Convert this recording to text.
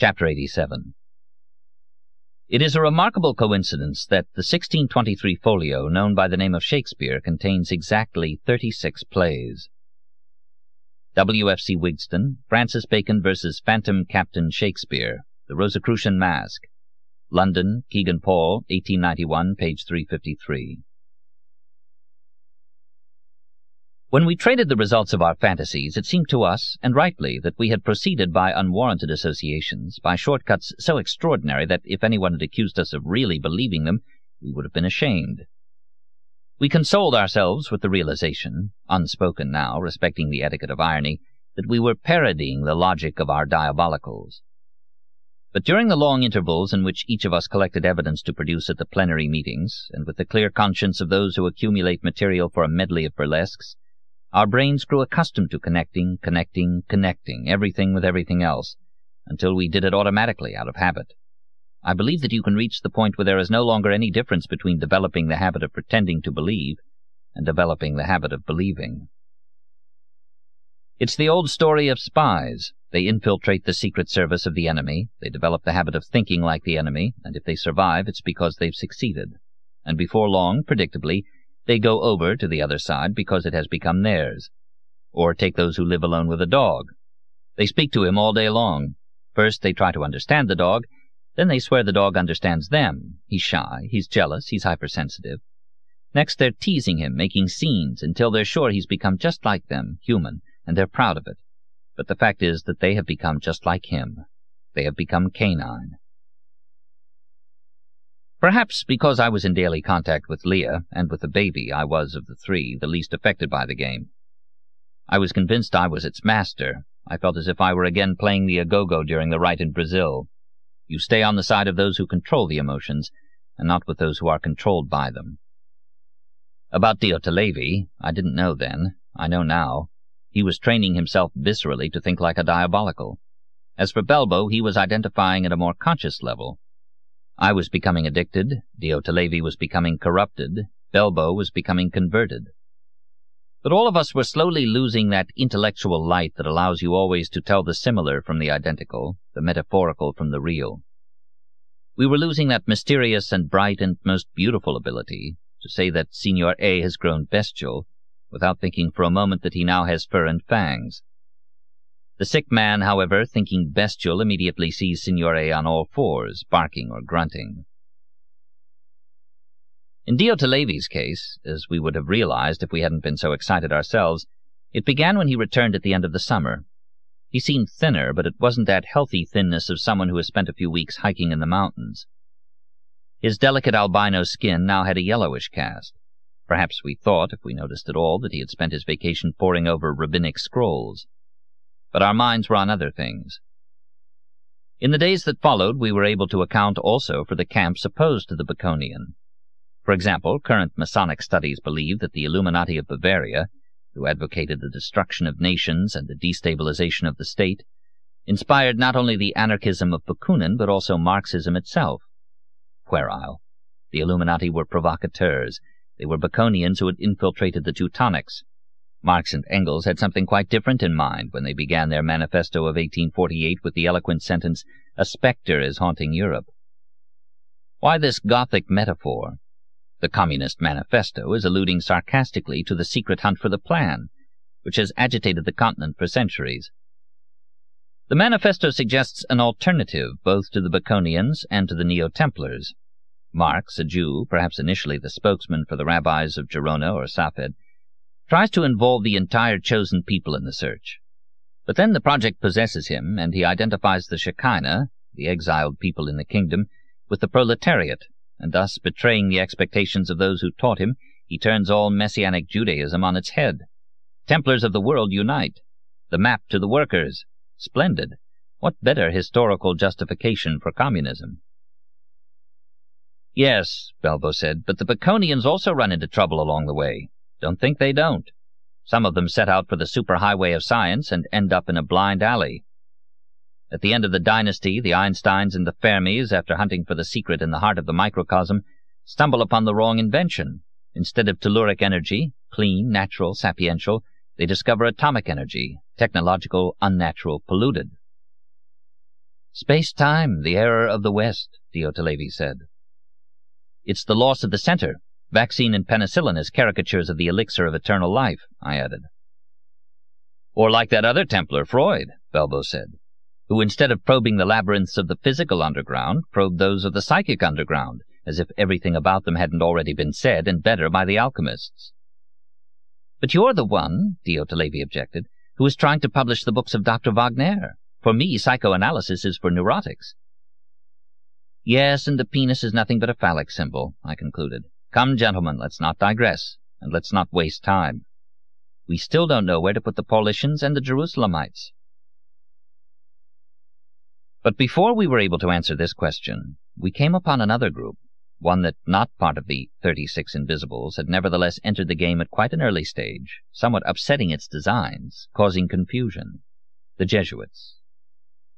Chapter 87 It is a remarkable coincidence that the 1623 folio known by the name of Shakespeare contains exactly 36 plays. W.F.C. Wigston, Francis Bacon vs. Phantom Captain Shakespeare, The Rosicrucian Mask, London, Kegan Paul, 1891, page 353. When we traded the results of our fantasies, it seemed to us, and rightly, that we had proceeded by unwarranted associations, by shortcuts so extraordinary that if anyone had accused us of really believing them, we would have been ashamed. We consoled ourselves with the realization, unspoken now, respecting the etiquette of irony, that we were parodying the logic of our diabolicals. But during the long intervals in which each of us collected evidence to produce at the plenary meetings, and with the clear conscience of those who accumulate material for a medley of burlesques, our brains grew accustomed to connecting, connecting, connecting everything with everything else, until we did it automatically out of habit. I believe that you can reach the point where there is no longer any difference between developing the habit of pretending to believe and developing the habit of believing. It's the old story of spies. They infiltrate the secret service of the enemy, they develop the habit of thinking like the enemy, and if they survive, it's because they've succeeded. And before long, predictably, they go over to the other side because it has become theirs. Or take those who live alone with a dog. They speak to him all day long. First they try to understand the dog, then they swear the dog understands them. He's shy, he's jealous, he's hypersensitive. Next they're teasing him, making scenes, until they're sure he's become just like them, human, and they're proud of it. But the fact is that they have become just like him. They have become canine. Perhaps because I was in daily contact with Lia and with the baby, I was, of the three, the least affected by the game. I was convinced I was its master. I felt as if I were again playing the agogo during the rite in Brazil. You stay on the side of those who control the emotions, and not with those who are controlled by them. About Diotalevi, I didn't know then. I know now. He was training himself viscerally to think like a diabolical. As for Belbo, he was identifying at a more conscious level. I was becoming addicted, Levi was becoming corrupted, Belbo was becoming converted. But all of us were slowly losing that intellectual light that allows you always to tell the similar from the identical, the metaphorical from the real. We were losing that mysterious and bright and most beautiful ability to say that Signor A has grown bestial, without thinking for a moment that he now has fur and fangs. The sick man, however, thinking bestial, immediately sees Signore on all fours, barking or grunting. In Diotalevi's case, as we would have realized if we hadn't been so excited ourselves, it began when he returned at the end of the summer. He seemed thinner, but it wasn't that healthy thinness of someone who has spent a few weeks hiking in the mountains. His delicate albino skin now had a yellowish cast. Perhaps we thought, if we noticed at all, that he had spent his vacation poring over rabbinic scrolls but our minds were on other things. In the days that followed, we were able to account also for the camps opposed to the Baconian. For example, current Masonic studies believe that the Illuminati of Bavaria, who advocated the destruction of nations and the destabilization of the state, inspired not only the anarchism of Bakunin, but also Marxism itself. Puerile. The Illuminati were provocateurs. They were Baconians who had infiltrated the Teutonics, Marx and Engels had something quite different in mind when they began their manifesto of 1848 with the eloquent sentence, A spectre is haunting Europe. Why this Gothic metaphor? The Communist Manifesto is alluding sarcastically to the secret hunt for the plan, which has agitated the continent for centuries. The manifesto suggests an alternative both to the Baconians and to the Neo-Templars. Marx, a Jew, perhaps initially the spokesman for the rabbis of Gerona or Safed, tries to involve the entire chosen people in the search. But then the project possesses him, and he identifies the Shekinah, the exiled people in the kingdom, with the proletariat, and thus betraying the expectations of those who taught him, he turns all Messianic Judaism on its head. Templars of the world unite. The map to the workers. Splendid. What better historical justification for communism? Yes, Belbo said, but the Baconians also run into trouble along the way. Don't think they don't. Some of them set out for the superhighway of science and end up in a blind alley. At the end of the dynasty, the Einsteins and the Fermis, after hunting for the secret in the heart of the microcosm, stumble upon the wrong invention. Instead of telluric energy, clean, natural, sapiential, they discover atomic energy, technological, unnatural, polluted. Space-time, the error of the West, Diotalevi said. It's the loss of the center, vaccine and penicillin as caricatures of the elixir of eternal life, I added. Or like that other Templar, Freud, Belbo said, who instead of probing the labyrinths of the physical underground, probed those of the psychic underground, as if everything about them hadn't already been said, and better, by the alchemists. But you're the one, Diotalevi objected, who is trying to publish the books of Dr. Wagner. For me, psychoanalysis is for neurotics. Yes, and the penis is nothing but a phallic symbol, I concluded. Come, gentlemen, let's not digress, and let's not waste time. We still don't know where to put the Paulicians and the Jerusalemites. But before we were able to answer this question, we came upon another group, one that, not part of the 36 Invisibles, had nevertheless entered the game at quite an early stage, somewhat upsetting its designs, causing confusion. The Jesuits.